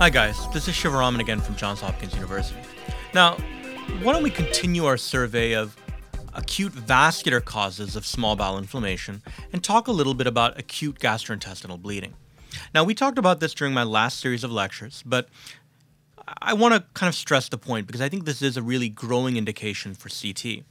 Hi, guys. This is Shivaraman again from Johns Hopkins University. Now, why don't we continue our survey of acute vascular causes of small bowel inflammation and talk a little bit about acute gastrointestinal bleeding? Now, we talked about this during my last series of lectures, but I want to kind of stress the point because I think this is a really growing indication for CT.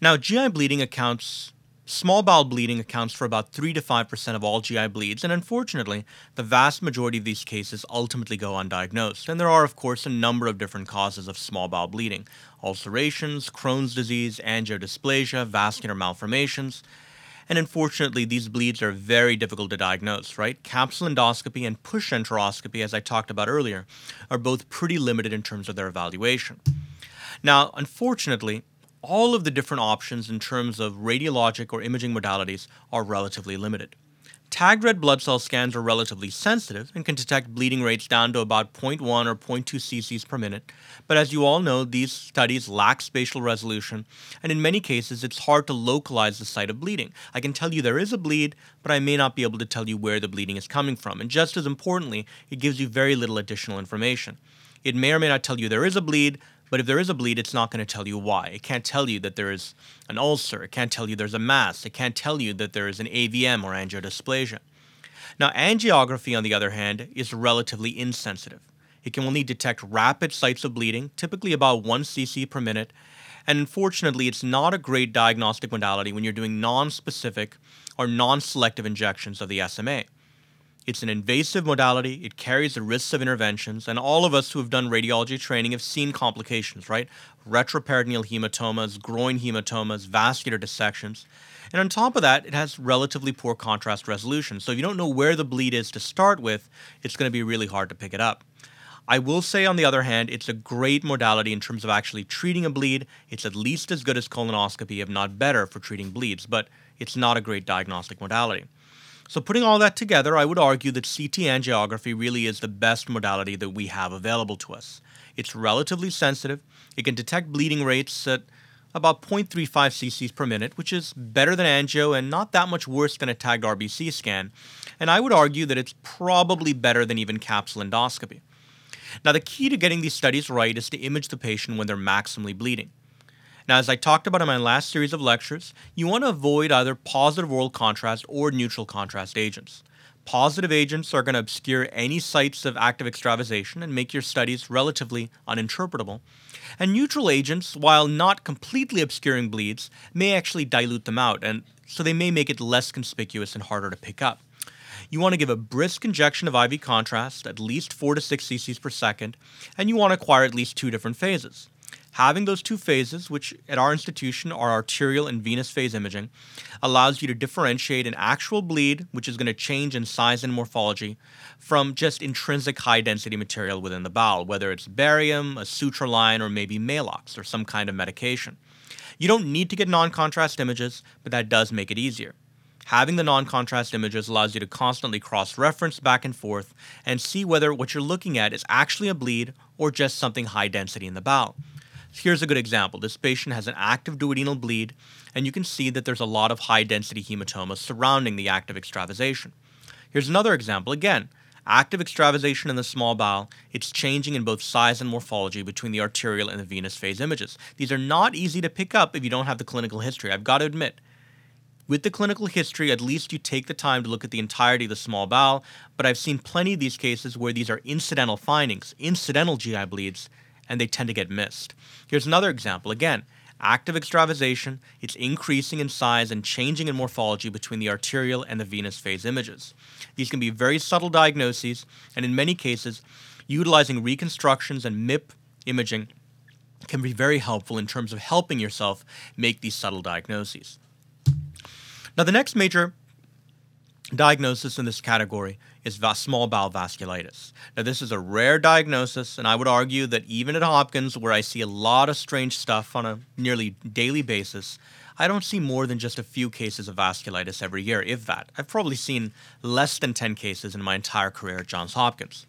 Now, GI bleeding accounts Small bowel bleeding accounts for about 3 to 5% of all GI bleeds, and unfortunately, the vast majority of these cases ultimately go undiagnosed. And there are, of course, a number of different causes of small bowel bleeding ulcerations, Crohn's disease, angiodysplasia, vascular malformations. And unfortunately, these bleeds are very difficult to diagnose, right? Capsule endoscopy and push enteroscopy, as I talked about earlier, are both pretty limited in terms of their evaluation. Now, unfortunately, all of the different options in terms of radiologic or imaging modalities are relatively limited. Tagged red blood cell scans are relatively sensitive and can detect bleeding rates down to about 0.1 or 0.2 cc's per minute. But as you all know, these studies lack spatial resolution, and in many cases, it's hard to localize the site of bleeding. I can tell you there is a bleed, but I may not be able to tell you where the bleeding is coming from. And just as importantly, it gives you very little additional information. It may or may not tell you there is a bleed, but if there is a bleed, it's not going to tell you why. It can't tell you that there is an ulcer. It can't tell you there's a mass. It can't tell you that there is an AVM or angiodysplasia. Now, angiography, on the other hand, is relatively insensitive. It can only detect rapid sites of bleeding, typically about 1 cc per minute, and unfortunately, it's not a great diagnostic modality when you're doing non specific or non selective injections of the SMA. It's an invasive modality, it carries the risks of interventions, and all of us who have done radiology training have seen complications, right? Retroperitoneal hematomas, groin hematomas, vascular dissections. And on top of that, it has relatively poor contrast resolution. So if you don't know where the bleed is to start with, it's going to be really hard to pick it up. I will say, on the other hand, it's a great modality in terms of actually treating a bleed. It's at least as good as colonoscopy, if not better, for treating bleeds, but it's not a great diagnostic modality. So, putting all that together, I would argue that CT angiography really is the best modality that we have available to us. It's relatively sensitive, it can detect bleeding rates at about 0.35 cc's per minute, which is better than angio and not that much worse than a tagged RBC scan. And I would argue that it's probably better than even capsule endoscopy. Now, the key to getting these studies right is to image the patient when they're maximally bleeding. Now, as I talked about in my last series of lectures, you want to avoid either positive oral contrast or neutral contrast agents. Positive agents are going to obscure any sites of active extravasation and make your studies relatively uninterpretable. And neutral agents, while not completely obscuring bleeds, may actually dilute them out, and so they may make it less conspicuous and harder to pick up. You want to give a brisk injection of IV contrast, at least 4 to 6 cc's per second, and you want to acquire at least two different phases. Having those two phases, which at our institution are arterial and venous phase imaging, allows you to differentiate an actual bleed, which is going to change in size and morphology, from just intrinsic high density material within the bowel, whether it's barium, a suture line, or maybe Maalox or some kind of medication. You don't need to get non contrast images, but that does make it easier. Having the non contrast images allows you to constantly cross reference back and forth and see whether what you're looking at is actually a bleed or just something high density in the bowel. Here's a good example. This patient has an active duodenal bleed, and you can see that there's a lot of high density hematomas surrounding the active extravasation. Here's another example. Again, active extravasation in the small bowel, it's changing in both size and morphology between the arterial and the venous phase images. These are not easy to pick up if you don't have the clinical history, I've got to admit. With the clinical history, at least you take the time to look at the entirety of the small bowel, but I've seen plenty of these cases where these are incidental findings, incidental GI bleeds, and they tend to get missed. Here's another example. Again, active extravasation, it's increasing in size and changing in morphology between the arterial and the venous phase images. These can be very subtle diagnoses, and in many cases, utilizing reconstructions and MIP imaging can be very helpful in terms of helping yourself make these subtle diagnoses. Now, the next major diagnosis in this category is small bowel vasculitis. Now, this is a rare diagnosis, and I would argue that even at Hopkins, where I see a lot of strange stuff on a nearly daily basis, I don't see more than just a few cases of vasculitis every year, if that. I've probably seen less than 10 cases in my entire career at Johns Hopkins.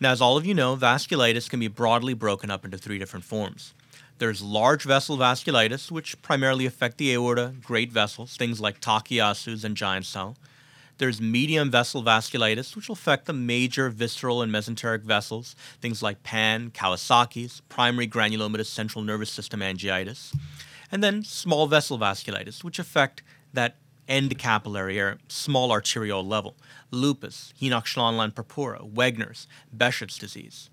Now, as all of you know, vasculitis can be broadly broken up into three different forms. There's large vessel vasculitis, which primarily affect the aorta, great vessels, things like Takayasu's and giant cell. There's medium vessel vasculitis, which will affect the major visceral and mesenteric vessels, things like PAN, Kawasaki's, primary granulomatous central nervous system angiitis, and then small vessel vasculitis, which affect that end capillary or small arteriole level, lupus, Henoch-Schönlein purpura, Wegener's, Behçet's disease.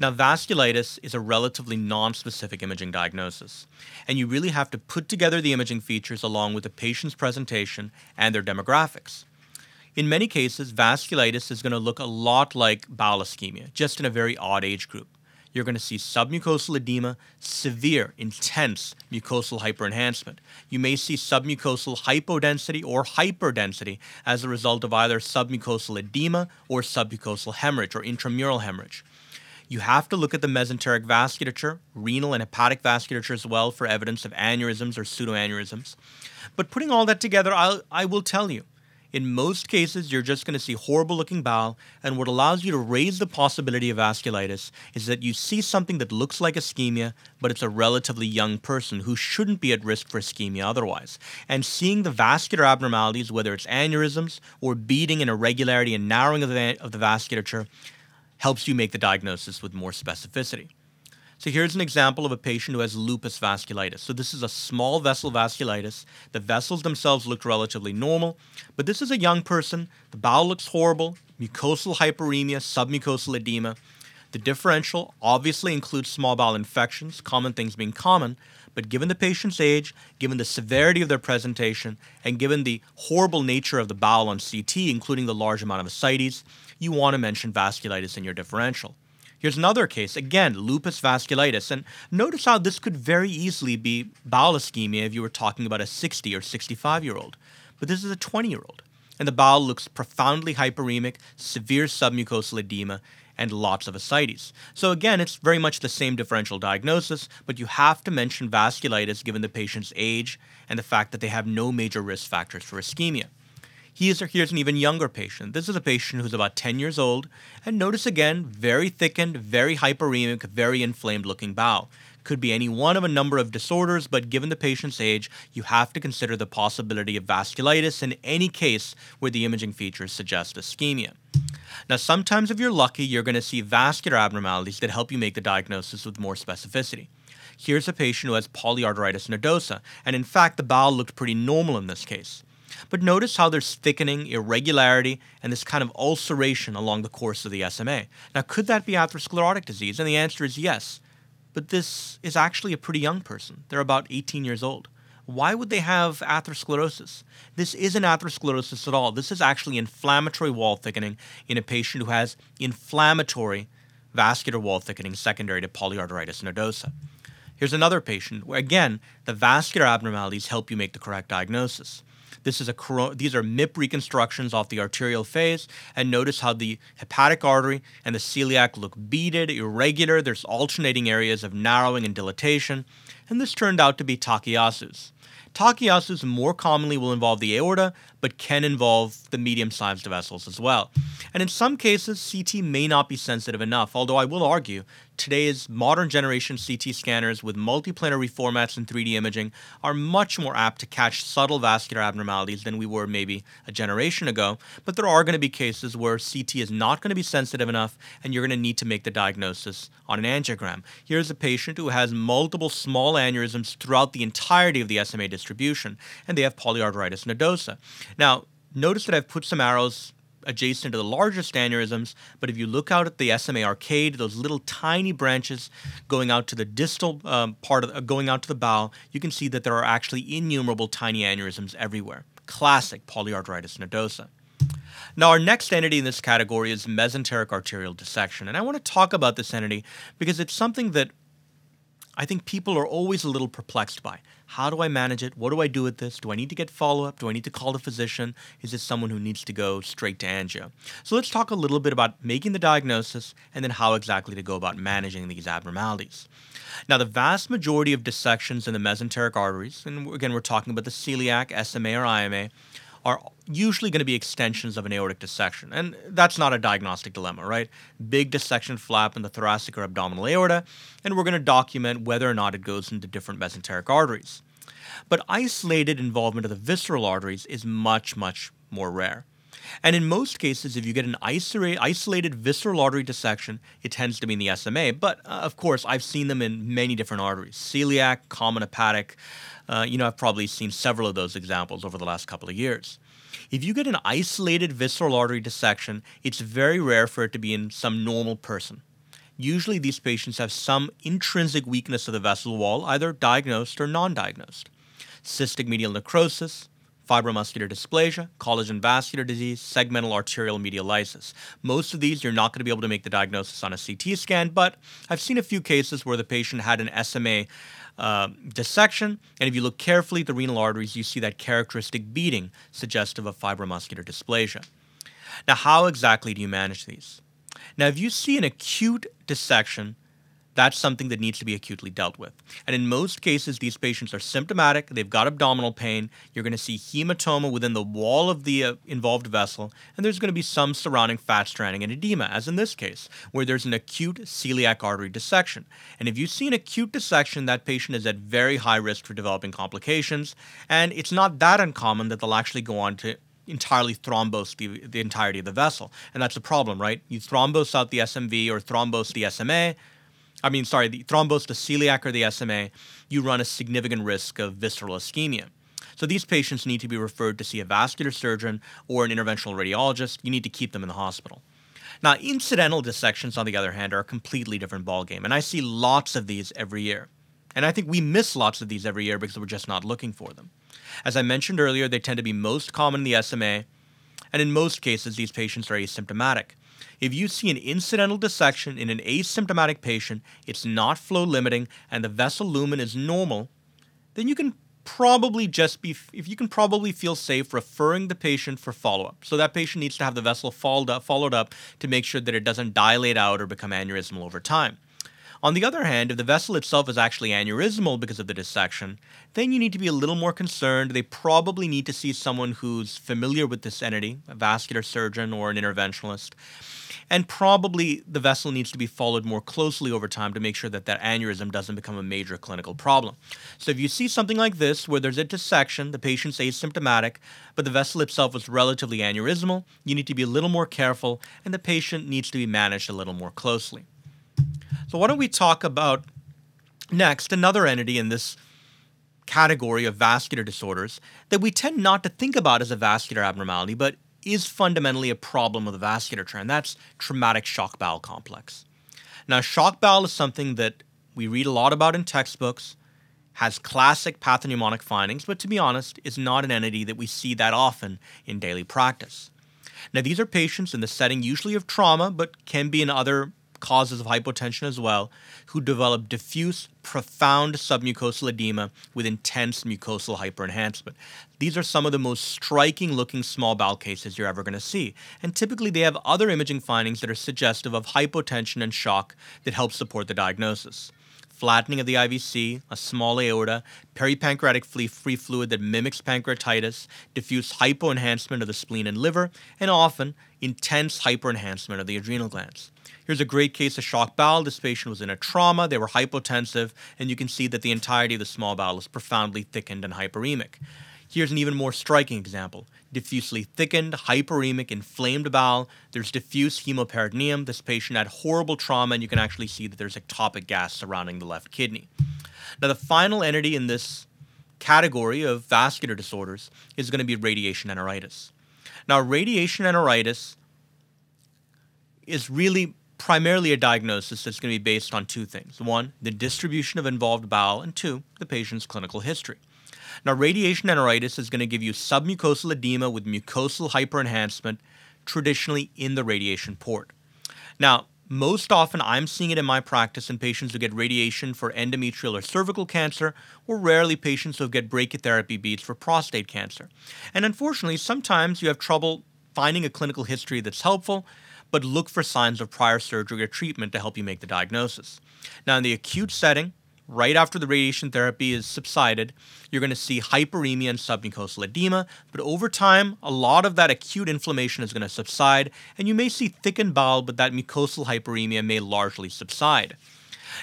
Now, vasculitis is a relatively non-specific imaging diagnosis, and you really have to put together the imaging features along with the patient's presentation and their demographics. In many cases, vasculitis is going to look a lot like bowel ischemia, just in a very odd age group. You're going to see submucosal edema, severe, intense mucosal hyperenhancement. You may see submucosal hypodensity or hyperdensity as a result of either submucosal edema or submucosal hemorrhage or intramural hemorrhage. You have to look at the mesenteric vasculature, renal and hepatic vasculature as well for evidence of aneurysms or pseudoaneurysms. But putting all that together, I'll, I will tell you in most cases, you're just going to see horrible looking bowel, and what allows you to raise the possibility of vasculitis is that you see something that looks like ischemia, but it's a relatively young person who shouldn't be at risk for ischemia otherwise. And seeing the vascular abnormalities, whether it's aneurysms or beading and irregularity and narrowing of the, of the vasculature, helps you make the diagnosis with more specificity. So here's an example of a patient who has lupus vasculitis. So this is a small vessel vasculitis. The vessels themselves look relatively normal, but this is a young person. The bowel looks horrible, mucosal hyperemia, submucosal edema. The differential obviously includes small bowel infections, common things being common, but given the patient's age, given the severity of their presentation, and given the horrible nature of the bowel on CT, including the large amount of ascites, you want to mention vasculitis in your differential. Here's another case, again, lupus vasculitis. And notice how this could very easily be bowel ischemia if you were talking about a 60 or 65 year old. But this is a 20 year old. And the bowel looks profoundly hyperemic, severe submucosal edema, and lots of ascites. So again, it's very much the same differential diagnosis, but you have to mention vasculitis given the patient's age and the fact that they have no major risk factors for ischemia. Here's, here's an even younger patient. This is a patient who's about 10 years old, and notice again, very thickened, very hyperemic, very inflamed looking bowel. Could be any one of a number of disorders, but given the patient's age, you have to consider the possibility of vasculitis in any case where the imaging features suggest ischemia. Now, sometimes if you're lucky, you're going to see vascular abnormalities that help you make the diagnosis with more specificity. Here's a patient who has polyarteritis nodosa, and in fact, the bowel looked pretty normal in this case. But notice how there's thickening, irregularity, and this kind of ulceration along the course of the SMA. Now, could that be atherosclerotic disease? And the answer is yes. But this is actually a pretty young person. They're about 18 years old. Why would they have atherosclerosis? This isn't atherosclerosis at all. This is actually inflammatory wall thickening in a patient who has inflammatory vascular wall thickening secondary to polyarteritis nodosa. Here's another patient where, again, the vascular abnormalities help you make the correct diagnosis. This is a these are MIP reconstructions off the arterial phase, and notice how the hepatic artery and the celiac look beaded, irregular. There's alternating areas of narrowing and dilatation, and this turned out to be Takayasu's. Takayasu's more commonly will involve the aorta, but can involve the medium sized vessels as well. And in some cases, CT may not be sensitive enough, although I will argue today's modern generation CT scanners with multiplanar reformats and 3D imaging are much more apt to catch subtle vascular abnormalities than we were maybe a generation ago. But there are going to be cases where CT is not going to be sensitive enough and you're going to need to make the diagnosis on an angiogram. Here's a patient who has multiple small aneurysms throughout the entirety of the SMA distribution, and they have polyarteritis nodosa. Now, notice that I've put some arrows adjacent to the largest aneurysms, but if you look out at the SMA arcade, those little tiny branches going out to the distal um, part of uh, going out to the bowel, you can see that there are actually innumerable tiny aneurysms everywhere. Classic polyarteritis nodosa. Now, our next entity in this category is mesenteric arterial dissection, and I want to talk about this entity because it's something that I think people are always a little perplexed by. How do I manage it? What do I do with this? Do I need to get follow up? Do I need to call the physician? Is this someone who needs to go straight to angio? So let's talk a little bit about making the diagnosis and then how exactly to go about managing these abnormalities. Now, the vast majority of dissections in the mesenteric arteries, and again, we're talking about the celiac, SMA, or IMA, are usually going to be extensions of an aortic dissection. And that's not a diagnostic dilemma, right? Big dissection flap in the thoracic or abdominal aorta, and we're going to document whether or not it goes into different mesenteric arteries. But isolated involvement of the visceral arteries is much, much more rare. And in most cases, if you get an isolated visceral artery dissection, it tends to be in the SMA. But uh, of course, I've seen them in many different arteries celiac, common hepatic. Uh, you know, I've probably seen several of those examples over the last couple of years. If you get an isolated visceral artery dissection, it's very rare for it to be in some normal person. Usually, these patients have some intrinsic weakness of the vessel wall, either diagnosed or non diagnosed. Cystic medial necrosis, fibromuscular dysplasia, collagen vascular disease, segmental arterial medial lysis. Most of these you're not going to be able to make the diagnosis on a CT scan, but I've seen a few cases where the patient had an SMA uh, dissection, and if you look carefully at the renal arteries, you see that characteristic beading suggestive of fibromuscular dysplasia. Now, how exactly do you manage these? Now, if you see an acute dissection, that's something that needs to be acutely dealt with. And in most cases, these patients are symptomatic, they've got abdominal pain, you're going to see hematoma within the wall of the uh, involved vessel, and there's going to be some surrounding fat stranding and edema, as in this case, where there's an acute celiac artery dissection. And if you see an acute dissection, that patient is at very high risk for developing complications, and it's not that uncommon that they'll actually go on to entirely thrombose the, the entirety of the vessel. And that's a problem, right? You thrombose out the SMV or thrombose the SMA, I mean, sorry, the thrombose, the celiac, or the SMA, you run a significant risk of visceral ischemia. So these patients need to be referred to see a vascular surgeon or an interventional radiologist. You need to keep them in the hospital. Now, incidental dissections, on the other hand, are a completely different ballgame, and I see lots of these every year. And I think we miss lots of these every year because we're just not looking for them. As I mentioned earlier, they tend to be most common in the SMA, and in most cases, these patients are asymptomatic. If you see an incidental dissection in an asymptomatic patient, it's not flow limiting, and the vessel lumen is normal, then you can probably just be if you can probably feel safe referring the patient for follow-up. So that patient needs to have the vessel followed up, followed up to make sure that it doesn't dilate out or become aneurysmal over time. On the other hand, if the vessel itself is actually aneurysmal because of the dissection, then you need to be a little more concerned. They probably need to see someone who's familiar with this entity, a vascular surgeon or an interventionalist. And probably the vessel needs to be followed more closely over time to make sure that that aneurysm doesn't become a major clinical problem. So if you see something like this, where there's a dissection, the patient's asymptomatic, but the vessel itself is relatively aneurysmal, you need to be a little more careful, and the patient needs to be managed a little more closely. So, why don't we talk about next another entity in this category of vascular disorders that we tend not to think about as a vascular abnormality, but is fundamentally a problem of the vasculature, and that's traumatic shock bowel complex. Now, shock bowel is something that we read a lot about in textbooks, has classic pathognomonic findings, but to be honest, is not an entity that we see that often in daily practice. Now, these are patients in the setting usually of trauma, but can be in other causes of hypotension as well, who develop diffuse, profound submucosal edema with intense mucosal hyperenhancement. These are some of the most striking looking small bowel cases you're ever going to see. And typically they have other imaging findings that are suggestive of hypotension and shock that help support the diagnosis flattening of the IVC, a small aorta, peripancreatic free fluid that mimics pancreatitis, diffuse hypoenhancement of the spleen and liver, and often intense hyperenhancement of the adrenal glands. Here's a great case of shock bowel. This patient was in a trauma, they were hypotensive, and you can see that the entirety of the small bowel is profoundly thickened and hyperemic. Here's an even more striking example diffusely thickened, hyperemic, inflamed bowel. There's diffuse hemoperitoneum. This patient had horrible trauma, and you can actually see that there's ectopic gas surrounding the left kidney. Now, the final entity in this category of vascular disorders is going to be radiation enteritis. Now, radiation enteritis is really primarily a diagnosis that's going to be based on two things one, the distribution of involved bowel, and two, the patient's clinical history. Now, radiation enteritis is going to give you submucosal edema with mucosal hyperenhancement, traditionally in the radiation port. Now, most often I'm seeing it in my practice in patients who get radiation for endometrial or cervical cancer, or rarely patients who get brachytherapy beads for prostate cancer. And unfortunately, sometimes you have trouble finding a clinical history that's helpful, but look for signs of prior surgery or treatment to help you make the diagnosis. Now, in the acute setting, right after the radiation therapy is subsided, you're going to see hyperemia and submucosal edema. But over time, a lot of that acute inflammation is going to subside, and you may see thickened bowel, but that mucosal hyperemia may largely subside.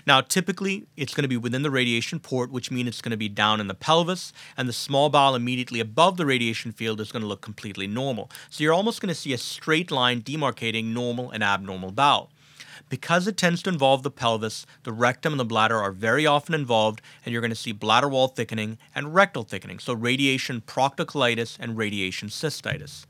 Now, typically, it's going to be within the radiation port, which means it's going to be down in the pelvis, and the small bowel immediately above the radiation field is going to look completely normal. So you're almost going to see a straight line demarcating normal and abnormal bowel. Because it tends to involve the pelvis, the rectum and the bladder are very often involved, and you're going to see bladder wall thickening and rectal thickening, so radiation proctocolitis and radiation cystitis.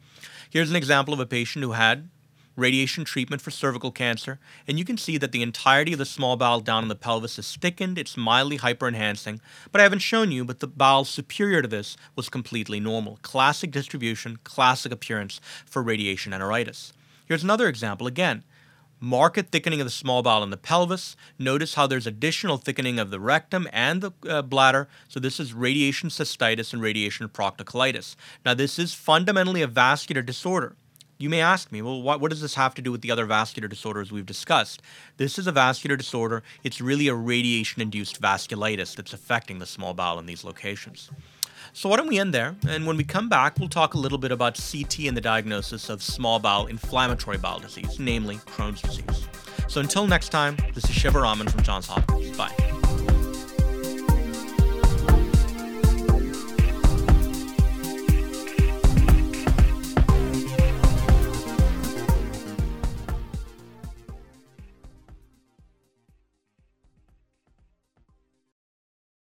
Here's an example of a patient who had radiation treatment for cervical cancer, and you can see that the entirety of the small bowel down in the pelvis is thickened, it's mildly hyperenhancing, but I haven't shown you, but the bowel superior to this was completely normal. Classic distribution, classic appearance for radiation enteritis. Here's another example again. Marked thickening of the small bowel in the pelvis. Notice how there's additional thickening of the rectum and the uh, bladder. So, this is radiation cystitis and radiation proctocolitis. Now, this is fundamentally a vascular disorder. You may ask me, well, what, what, does this have to do with the other vascular disorders we've discussed? This is a vascular disorder. It's really a radiation induced vasculitis that's affecting the small bowel in these locations. So, why don't we end there? And when we come back, we'll talk a little bit about CT and the diagnosis of small bowel inflammatory bowel disease, namely Crohn's disease. So, until next time, this is Shivaraman from Johns Hopkins. Bye.